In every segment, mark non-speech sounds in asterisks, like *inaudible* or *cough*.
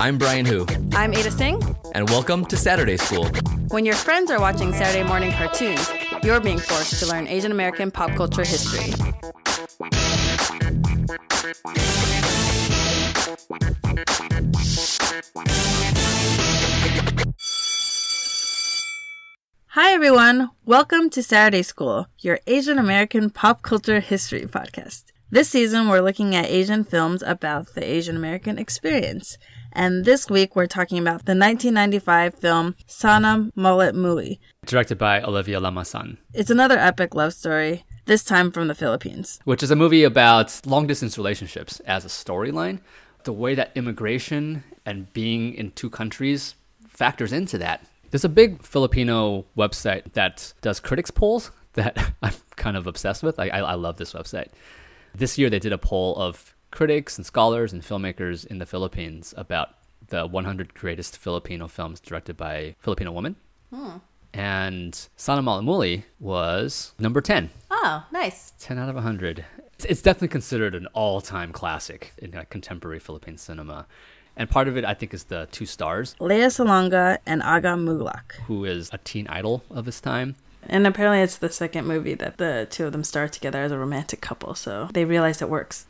I'm Brian Hu, I'm Ada Tseng. and welcome to Saturday School. When your friends are watching Saturday morning cartoons, you're being forced to learn Asian American pop culture history. Hi, everyone. Welcome to Saturday School, your Asian American pop culture history podcast. This season, we're looking at Asian films about the Asian American experience. And this week, we're talking about the 1995 film Sana Maulit Muli. directed by Olivia Lamasan, It's another epic love story, this time from the Philippines. which is a movie about long distance relationships as a storyline. The way that immigration and being in two countries factors into that. There's a big Filipino website that does critics polls *laughs* that I'm kind of obsessed with. I, I, I love this website. This year they did a poll of critics and scholars and filmmakers in the Philippines about the 100 greatest Filipino films directed by Filipino women. And Sana Maulit Muli was number 10. Oh, nice. 10 out of 100. It's, it's definitely considered an all time classic in uh, contemporary Philippine cinema. And part of it, I think, is the two stars, Lea Salonga and Aga Muhlach. who is a teen idol of his time. And apparently, it's the second movie that the two of them star together as a romantic couple, so they realize it works.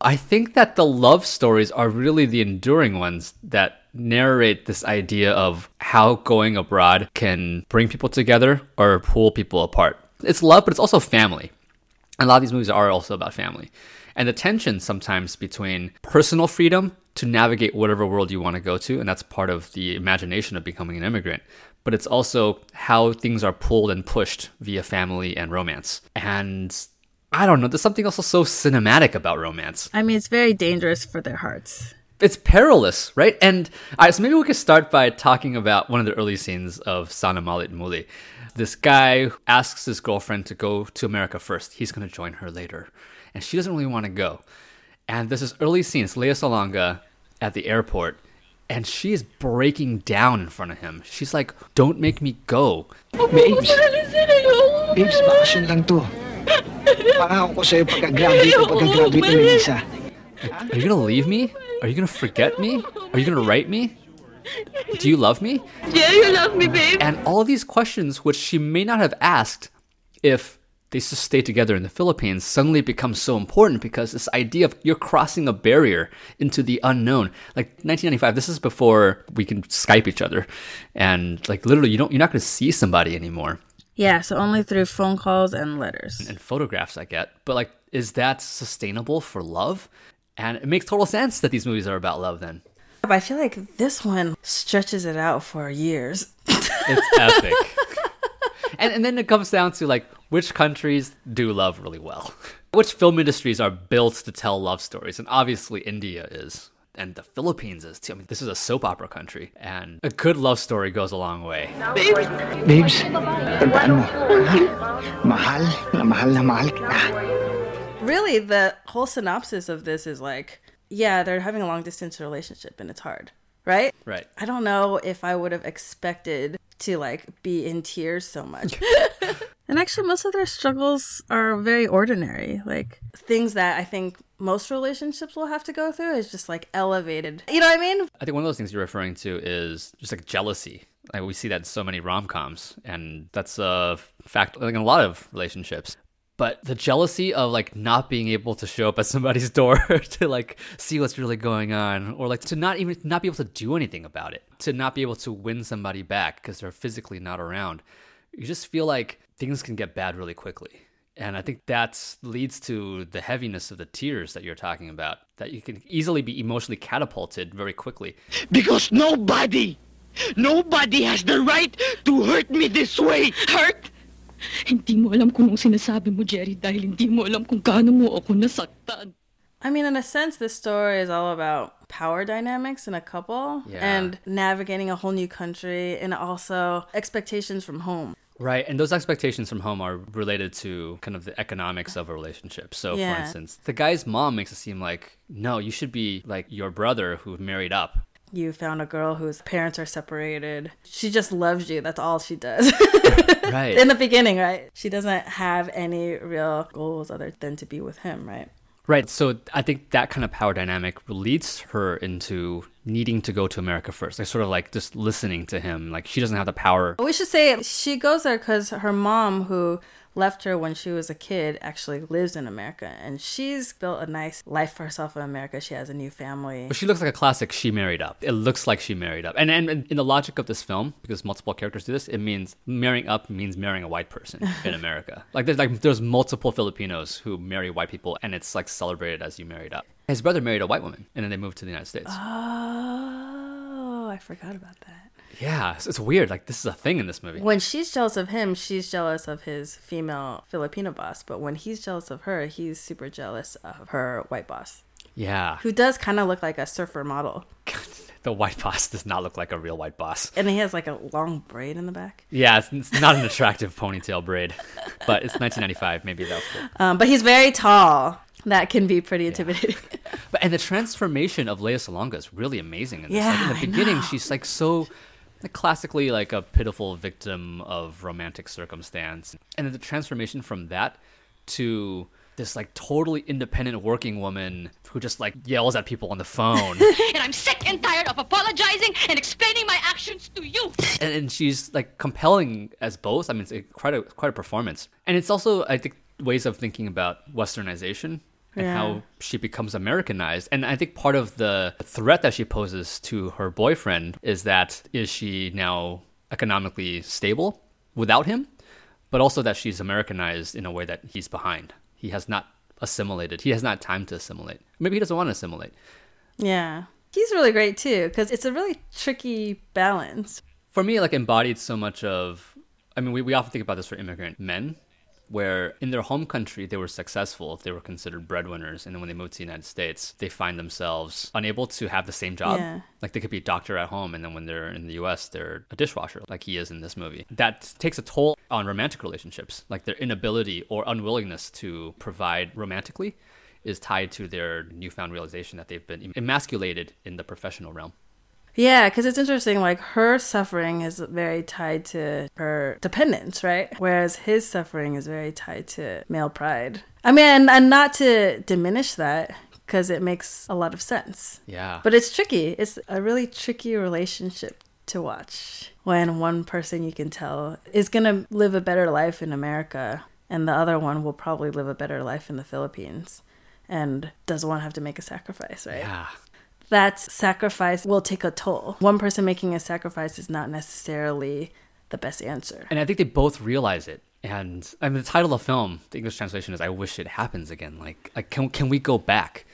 I think that the love stories are really the enduring ones that narrate this idea of how going abroad can bring people together or pull people apart. It's love, but it's also family. A lot of these movies are also about family. And the tension sometimes between personal freedom to navigate whatever world you want to go to, and that's part of the imagination of becoming an immigrant. But it's also how things are pulled and pushed via family and romance. And I don't know, there's something also so cinematic about romance I mean, it's very dangerous for their hearts. it's perilous, right? And all right, so maybe we could start by talking about one of the early scenes of Sana Maulit Muli. This guy asks his girlfriend to go to America first. He's going to join her later. And she doesn't really want to go. And this is early scene, it's Lea Salonga at the airport, and she is breaking down in front of him. She's like, Don't make me go. Babes, babes, bakasyon lang to. Pangako ko sa'yo pagka-graduate o pagka-graduate ni Lisa. Are you going to leave me? Are you going to forget me? Are you going to write me? Do you love me? Yeah, you love me, babe. And all of these questions, which she may not have asked if they just stay together in the Philippines, suddenly becomes so important because this idea of you're crossing a barrier into the unknown. Like 1995, this is before we can Skype each other, and like literally, you don't you're not going to see somebody anymore. Yeah, so only through phone calls and letters. And photographs, I get, but like, is that sustainable for love? And it makes total sense that these movies are about love. Then But I feel like this one stretches it out for years. *laughs* it's epic. And and then it comes down to like which countries do love really well. *laughs* Which film industries are built to tell love stories? And obviously India is. And the Philippines is too. I mean, this is a soap opera country, and a good love story goes a long way. Babes, tandaan mo. ha? Mahal na mahal na mahal really, the whole synopsis of this is like, yeah, they're having a long distance relationship and it's hard, right? Right. I don't know if I would have expected to like be in tears so much. *laughs* and actually most of their struggles are very ordinary. Like things that I think most relationships will have to go through is just like elevated. You know what I mean? I think one of those things you're referring to is just like jealousy. Like we see that in so many rom coms, and that's a fact like in a lot of relationships. But the jealousy of like not being able to show up at somebody's *laughs* door to like see what's really going on, or like to not even not be able to do anything about it, to not be able to win somebody back because they're physically not around. You just feel like things can get bad really quickly. And I think that leads to the heaviness of the tears that you're talking about, that you can easily be emotionally catapulted very quickly. Because nobody, nobody has the right to hurt me this way. Hurt? Hindi mo alam kung anong sinasabi mo, Jerry, dahil hindi mo alam kung gaano mo ako nasaktan. I mean, in a sense, this story is all about power dynamics in a couple Yeah. and navigating a whole new country and also expectations from home. Right, and those expectations from home are related to kind of the economics of a relationship. So, for instance, the guy's mom makes it seem like, no, you should be like your brother who married up. You found a girl whose parents are separated. She just loves you. That's all she does. *laughs* Right. In the beginning, right? She doesn't have any real goals other than to be with him, right? Right. So I think that kind of power dynamic leads her into needing to go to America first. Like sort of like just listening to him. Like she doesn't have the power. We should say she goes there because her mom, who left her when she was a kid, actually lives in America. And she's built a nice life for herself in America. She has a new family. But she looks like a classic she married up. It looks like she married up. And, and, and in the logic of this film, because multiple characters do this, it means marrying up means marrying a white person in *laughs* America. Like there's like there's multiple Filipinos who marry white people and it's like celebrated as you married up. His brother married a white woman and then they moved to the United States. Oh, I forgot about that. Yeah, it's, it's weird. Like this is a thing in this movie. When she's jealous of him, she's jealous of his female Filipino boss. But when he's jealous of her, he's super jealous of her white boss, Yeah. who does kind of look like a surfer model. the white boss does not look like a real white boss. And he has like a long braid in the back. Yeah, it's, it's not an attractive *laughs* ponytail braid, but it's 1995. Maybe that's cool. Um, but he's very tall. That can be pretty intimidating. But and the transformation of Lea Salonga is really amazing. In this. like, Yeah, in the beginning, she's like so like, classically like a pitiful victim of romantic circumstance, and then the transformation from that to this like totally independent working woman who just like yells at people on the phone *laughs* And I'm sick and tired of apologizing and explaining my actions to you. and, and she's like compelling as both. I mean, it's a, quite a quite a performance, and it's also I think ways of thinking about westernization and Yeah. how she becomes Americanized. And I think part of the threat that she poses to her boyfriend is that is she now economically stable without him, but also that she's Americanized in a way that he's behind. He has not assimilated. He has not time to assimilate. Maybe he doesn't want to assimilate. yeah. He's really great too, because it's a really tricky balance. for me, like embodied so much of. I mean, we, we often think about this for immigrant men, where in their home country they were successful, they were considered breadwinners, and then when they moved to the United States, they find themselves unable to have the same job. Yeah. Like they could be a doctor at home, and then when they're in the U.S., they're a dishwasher, like he is in this movie. That takes a toll on romantic relationships, like their inability or unwillingness to provide romantically. Is tied to their newfound realization that they've been emasculated in the professional realm. Yeah, because it's interesting. Like her suffering is very tied to her dependence, right? Whereas his suffering is very tied to male pride. I mean, and, and not to diminish that, because it makes a lot of sense. Yeah. But it's tricky. It's a really tricky relationship to watch when one person you can tell is going to live a better life in America and the other one will probably live a better life in the Philippines. And does one have to make a sacrifice, right? yeah. That sacrifice will take a toll. One person making a sacrifice is not necessarily the best answer. And I think they both realize it. And I mean, the title of the film, the English translation is "I wish it happens again." Like, like can can we go back?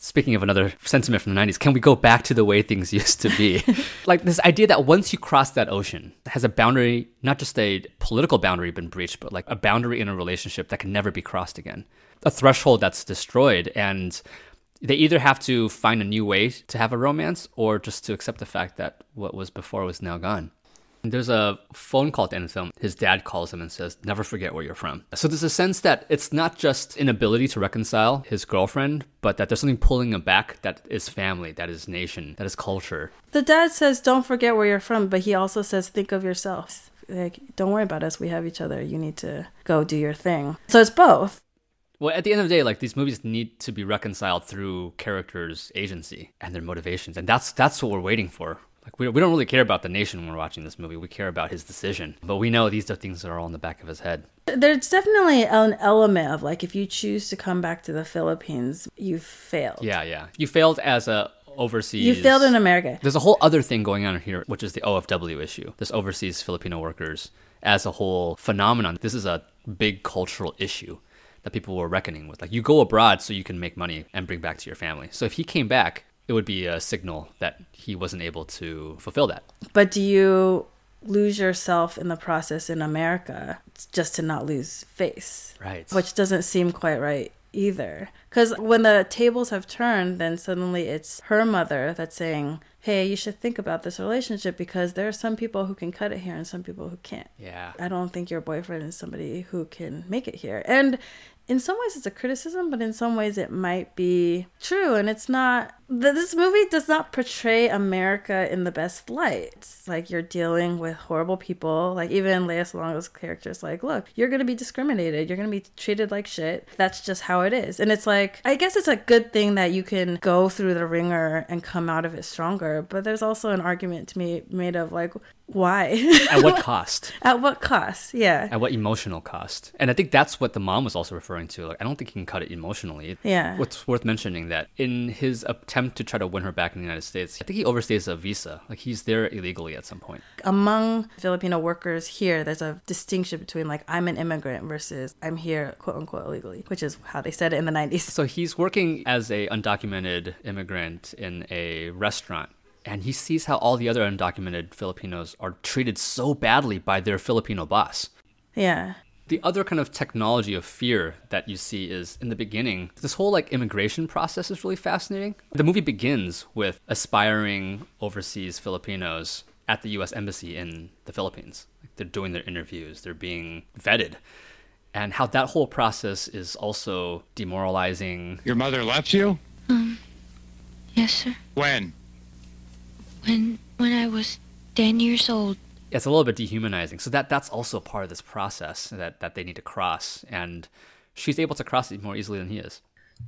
Speaking of another sentiment from the '90s, can we go back to the way things *laughs* used to be? *laughs* like this idea that once you cross that ocean, has a boundary, not just a political boundary been breached, but like a boundary in a relationship that can never be crossed again. A threshold that's destroyed, and they either have to find a new way to have a romance, or just to accept the fact that what was before was now gone. There's a phone call at the end of the film. His dad calls him and says, Never forget where you're from. So there's a sense that it's not just inability to reconcile his girlfriend, but that there's something pulling him back that is family, that is nation, that is culture. The dad says, Don't forget where you're from, but he also says, Think of yourself. Like, don't worry about us. We have each other. You need to go do your thing. So it's both. Well, at the end of the day, like these movies need to be reconciled through characters' agency and their motivations, and that's that's what we're waiting for. Like we, we don't really care about the nation when we're watching this movie. We care about his decision, but we know these are things that are all in the back of his head. There's definitely an element of like, if you choose to come back to the Philippines, you've failed. Yeah, yeah. You failed as a overseas. You failed in America. There's a whole other thing going on here, which is the OFW issue. This overseas Filipino workers as a whole phenomenon. This is a big cultural issue that people were reckoning with. Like you go abroad so you can make money and bring back to your family. So if he came back, it would be a signal that he wasn't able to fulfill that. But do you lose yourself in the process in America just to not lose face? Right. Which doesn't seem quite right either. Because when the tables have turned, then suddenly it's her mother that's saying, hey, you should think about this relationship because there are some people who can cut it here and some people who can't. Yeah. I don't think your boyfriend is somebody who can make it here. And in some ways, it's a criticism, but in some ways, it might be true. And it's not, th- this movie does not portray America in the best light. It's like you're dealing with horrible people. Like, even Lea Salonga's character is like, look, you're going to be discriminated. You're going to be treated like shit. That's just how it is. And it's like, I guess it's a good thing that you can go through the ringer and come out of it stronger. But there's also an argument to me made of like, why? At what *laughs* cost? At what cost? Yeah. At what emotional cost? And I think that's what the mom was also referring to. Like, I don't think he can cut it emotionally. Yeah. What's worth mentioning that in his attempt to try to win her back in the United States, I think he overstays a visa. Like, he's there illegally at some point. Among Filipino workers here, there's a distinction between like I'm an immigrant versus I'm here quote unquote illegally, which is how they said it in the 90s. So he's working as a undocumented immigrant in a restaurant. And he sees how all the other undocumented Filipinos are treated so badly by their Filipino boss. Yeah. The other kind of technology of fear that you see is in the beginning, this whole like immigration process is really fascinating. The movie begins with aspiring overseas Filipinos at the US Embassy in the Philippines. Like they're doing their interviews, they're being vetted. And how that whole process is also demoralizing. Your mother left you? Um, Yes, sir. When? When when I was ten years old. It's a little bit dehumanizing. So that that's also part of this process that, that they need to cross. And she's able to cross it more easily than he is.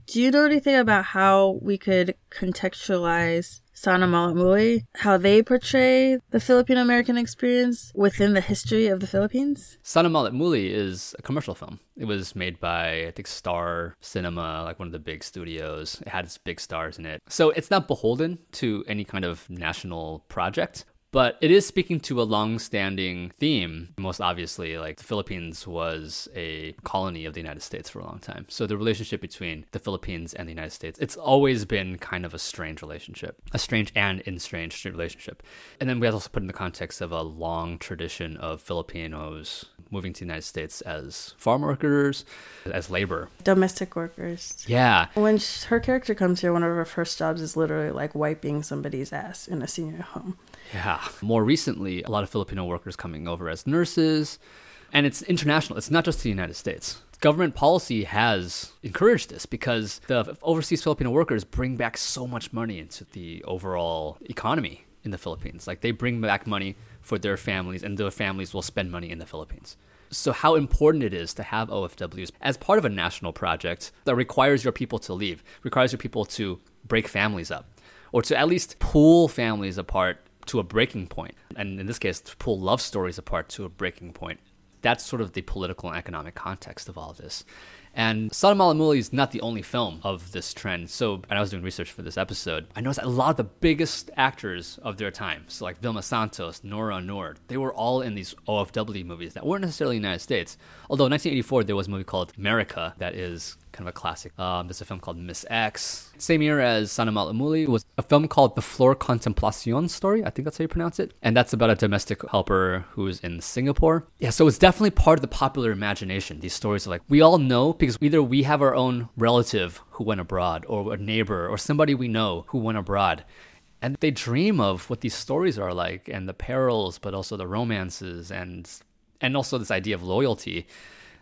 Do you know anything about how we could contextualize Sana Maulit Muli, how they portray the Filipino American experience within the history of the Philippines? Sana Maulit Muli is a commercial film. It was made by, I think, Star Cinema, like one of the big studios. It had its big stars in it. So it's not beholden to any kind of national project. But it is speaking to a long-standing theme. Most obviously, like the Philippines was a colony of the United States for a long time. So the relationship between the Philippines and the United States, it's always been kind of a strange relationship, a strange and estranged relationship. And then we have also put in the context of a long tradition of Filipinos moving to the United States as farm workers, as labor. Domestic workers. Yeah. When sh- her character comes here, one of her first jobs is literally like wiping somebody's ass in a senior home. Yeah. More recently, a lot of Filipino workers coming over as nurses. And it's international, it's not just the United States. Government policy has encouraged this because the overseas Filipino workers bring back so much money into the overall economy in the Philippines. Like they bring back money for their families, and their families will spend money in the Philippines. So, how important it is to have OFWs as part of a national project that requires your people to leave, requires your people to break families up, or to at least pull families apart to a breaking point, and in this case, to pull love stories apart to a breaking point. That's sort of the political and economic context of all this. And Sana Maulit Muli is not the only film of this trend. So, and I was doing research for this episode, I noticed a lot of the biggest actors of their time, so like Vilma Santos, Nora Aunor, they were all in these OFW movies that weren't necessarily in the United States. Although in 1984, there was a movie called America that is kind of a classic. Um, there's a film called Miss X. Same year as Sana Maulit Muli was a film called The Flor Contemplacion Story. I think that's how you pronounce it. And that's about a domestic helper who's in Singapore. Yeah, so it's definitely part of the popular imagination. These stories are like, we all know because either we have our own relative who went abroad, or a neighbor, or somebody we know who went abroad. And they dream of what these stories are like and the perils, but also the romances and and also this idea of loyalty.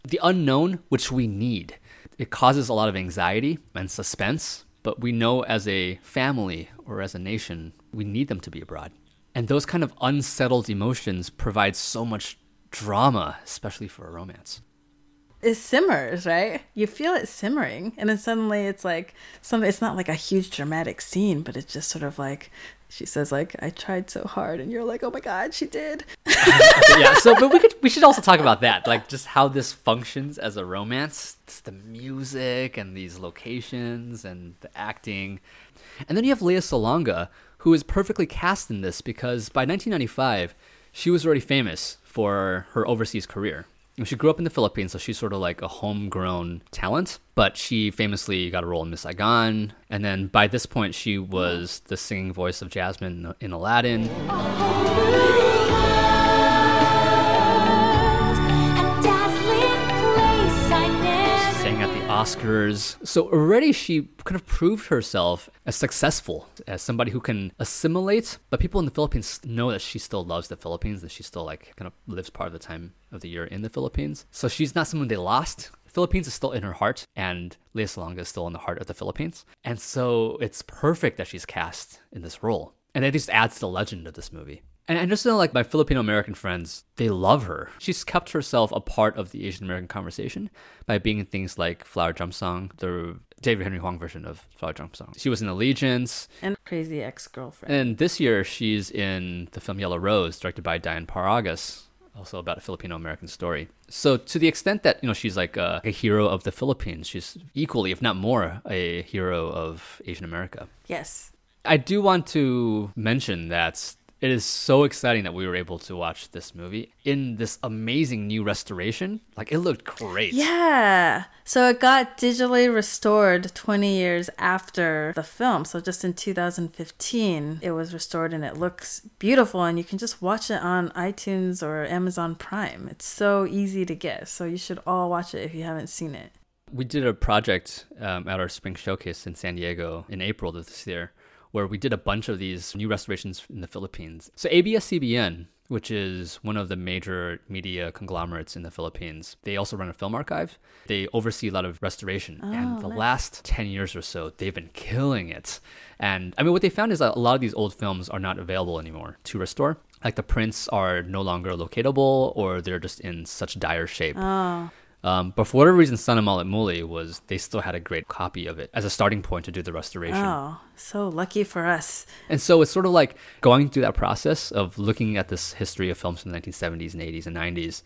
The unknown, which we need. It causes a lot of anxiety and suspense, but we know as a family or as a nation, we need them to be abroad. And those kind of unsettled emotions provide so much drama, especially for a romance. It simmers, right? You feel it simmering, and then suddenly it's like some. It's not like a huge dramatic scene, but it's just sort of like she says, like I tried so hard, and you're like, oh my god, she did. *laughs* yeah. So, but we could we should also talk about that, like just how this functions as a romance. It's the music and these locations and the acting, and then you have Lea Salonga, who is perfectly cast in this because by 1995 she was already famous for her overseas career. She grew up in the Philippines, so she's sort of like a homegrown talent. But she famously got a role in Miss Saigon, and then by this point, she was the singing voice of Jasmine in Aladdin. Oh, Oscars. So already she kind of proved herself as successful as somebody who can assimilate, but people in the Philippines know that she still loves the Philippines, that she still like kind of lives part of the time of the year in the Philippines. So she's not someone they lost. Philippines is still in her heart, and Lea Salonga is still in the heart of the Philippines. And so it's perfect that she's cast in this role. And it just adds to the legend of this movie. And I just know, like, my Filipino American friends, they love her. She's kept herself a part of the Asian American conversation by being in things like Flower Drum Song, the David Henry Hwang version of Flower Drum Song. She was in Allegiance. And Crazy Ex Girlfriend. And this year, she's in the film Yellow Rose, directed by Diane Paragas, also about a Filipino American story. So, to the extent that, you know, she's like a, a hero of the Philippines, she's equally, if not more, a hero of Asian America. Yes. I do want to mention that it is so exciting that we were able to watch this movie in this amazing new restoration. Like it looked great. Yeah. So it got digitally restored 20 years after the film. So just in 2015, it was restored and it looks beautiful. And you can just watch it on iTunes or Amazon Prime. It's so easy to get. So you should all watch it if you haven't seen it. We did a project um, at our spring showcase in San Diego in April of this year where we did a bunch of these new restorations in the Philippines. So ABS-CBN, which is one of the major media conglomerates in the Philippines, they also run a film archive. They oversee a lot of restoration. Oh, and the last 10 years or so, they've been killing it. And I mean, what they found is that a lot of these old films are not available anymore to restore. Like the prints are no longer locatable or they're just in such dire shape. Oh. Um, but for whatever reason, Sana Maulit Muli was they still had a great copy of it as a starting point to do the restoration. Oh, so lucky for us. And so it's sort of like going through that process of looking at this history of films from the 1970s and 80s and 90s.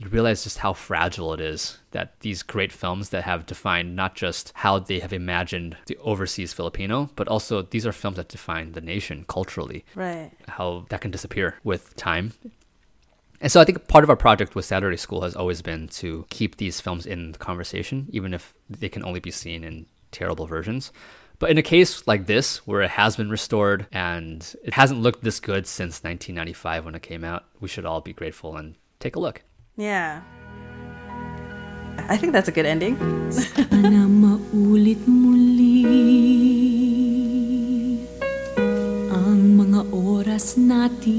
You realize just how fragile it is that these great films that have defined not just how they have imagined the overseas Filipino, but also these are films that define the nation culturally. Right. How that can disappear with time. And so I think part of our project with Saturday School has always been to keep these films in the conversation, even if they can only be seen in terrible versions. But in a case like this, where it has been restored and it hasn't looked this good since 1995 when it came out, we should all be grateful and take a look. Yeah. I think that's a good ending. Oras nakaraan.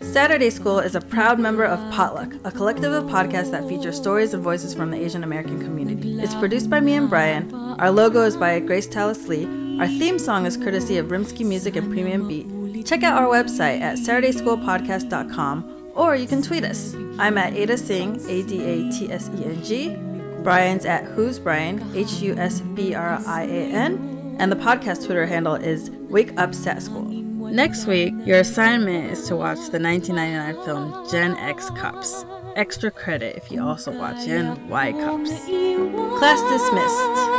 Saturday School is a proud member of Potluck, a collective of podcasts that feature stories and voices from the Asian American community. It's produced by me and Brian. Our logo is by Grace Tallis Lee. Our theme song is courtesy of Rimsky Music and Premium Beat. Check out our website at SaturdaySchoolPodcast.com or you can tweet us. I'm at Ada Tseng, A D A T S E N G. Brian's at Who's Brian, H U S B R I A N. And the podcast Twitter handle is Wake Up Sat School. Next week, your assignment is to watch the 1999 film Gen X Cops. Extra credit if you also watch Gen Y Cops. Class dismissed.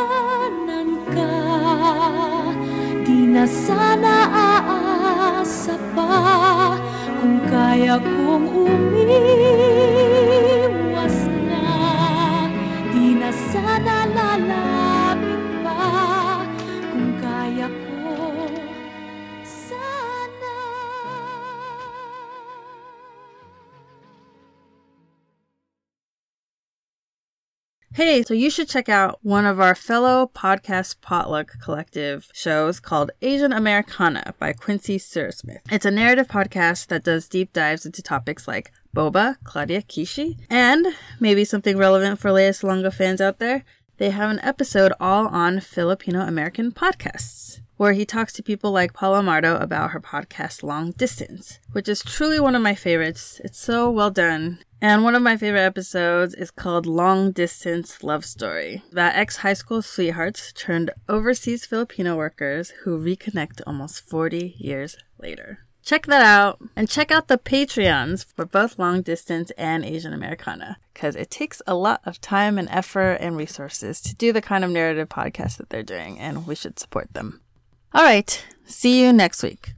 Hey, so you should check out one of our fellow podcast potluck collective shows called Asian Americana by Quincy Surasmith. It's a narrative podcast that does deep dives into topics like boba, Claudia Kishi, and maybe something relevant for Lea Salonga fans out there. They have an episode all on Filipino American podcasts, where he talks to people like Paola Mardo about her podcast Long Distance, which is truly one of my favorites. It's so well done. And one of my favorite episodes is called Long Distance Love Story, about ex high school sweethearts turned overseas Filipino workers who reconnect almost 40 years later. Check that out and check out the Patreons for both Long Distance and Asian Americana because it takes a lot of time and effort and resources to do the kind of narrative podcast that they're doing, and we should support them. All right, see you next week.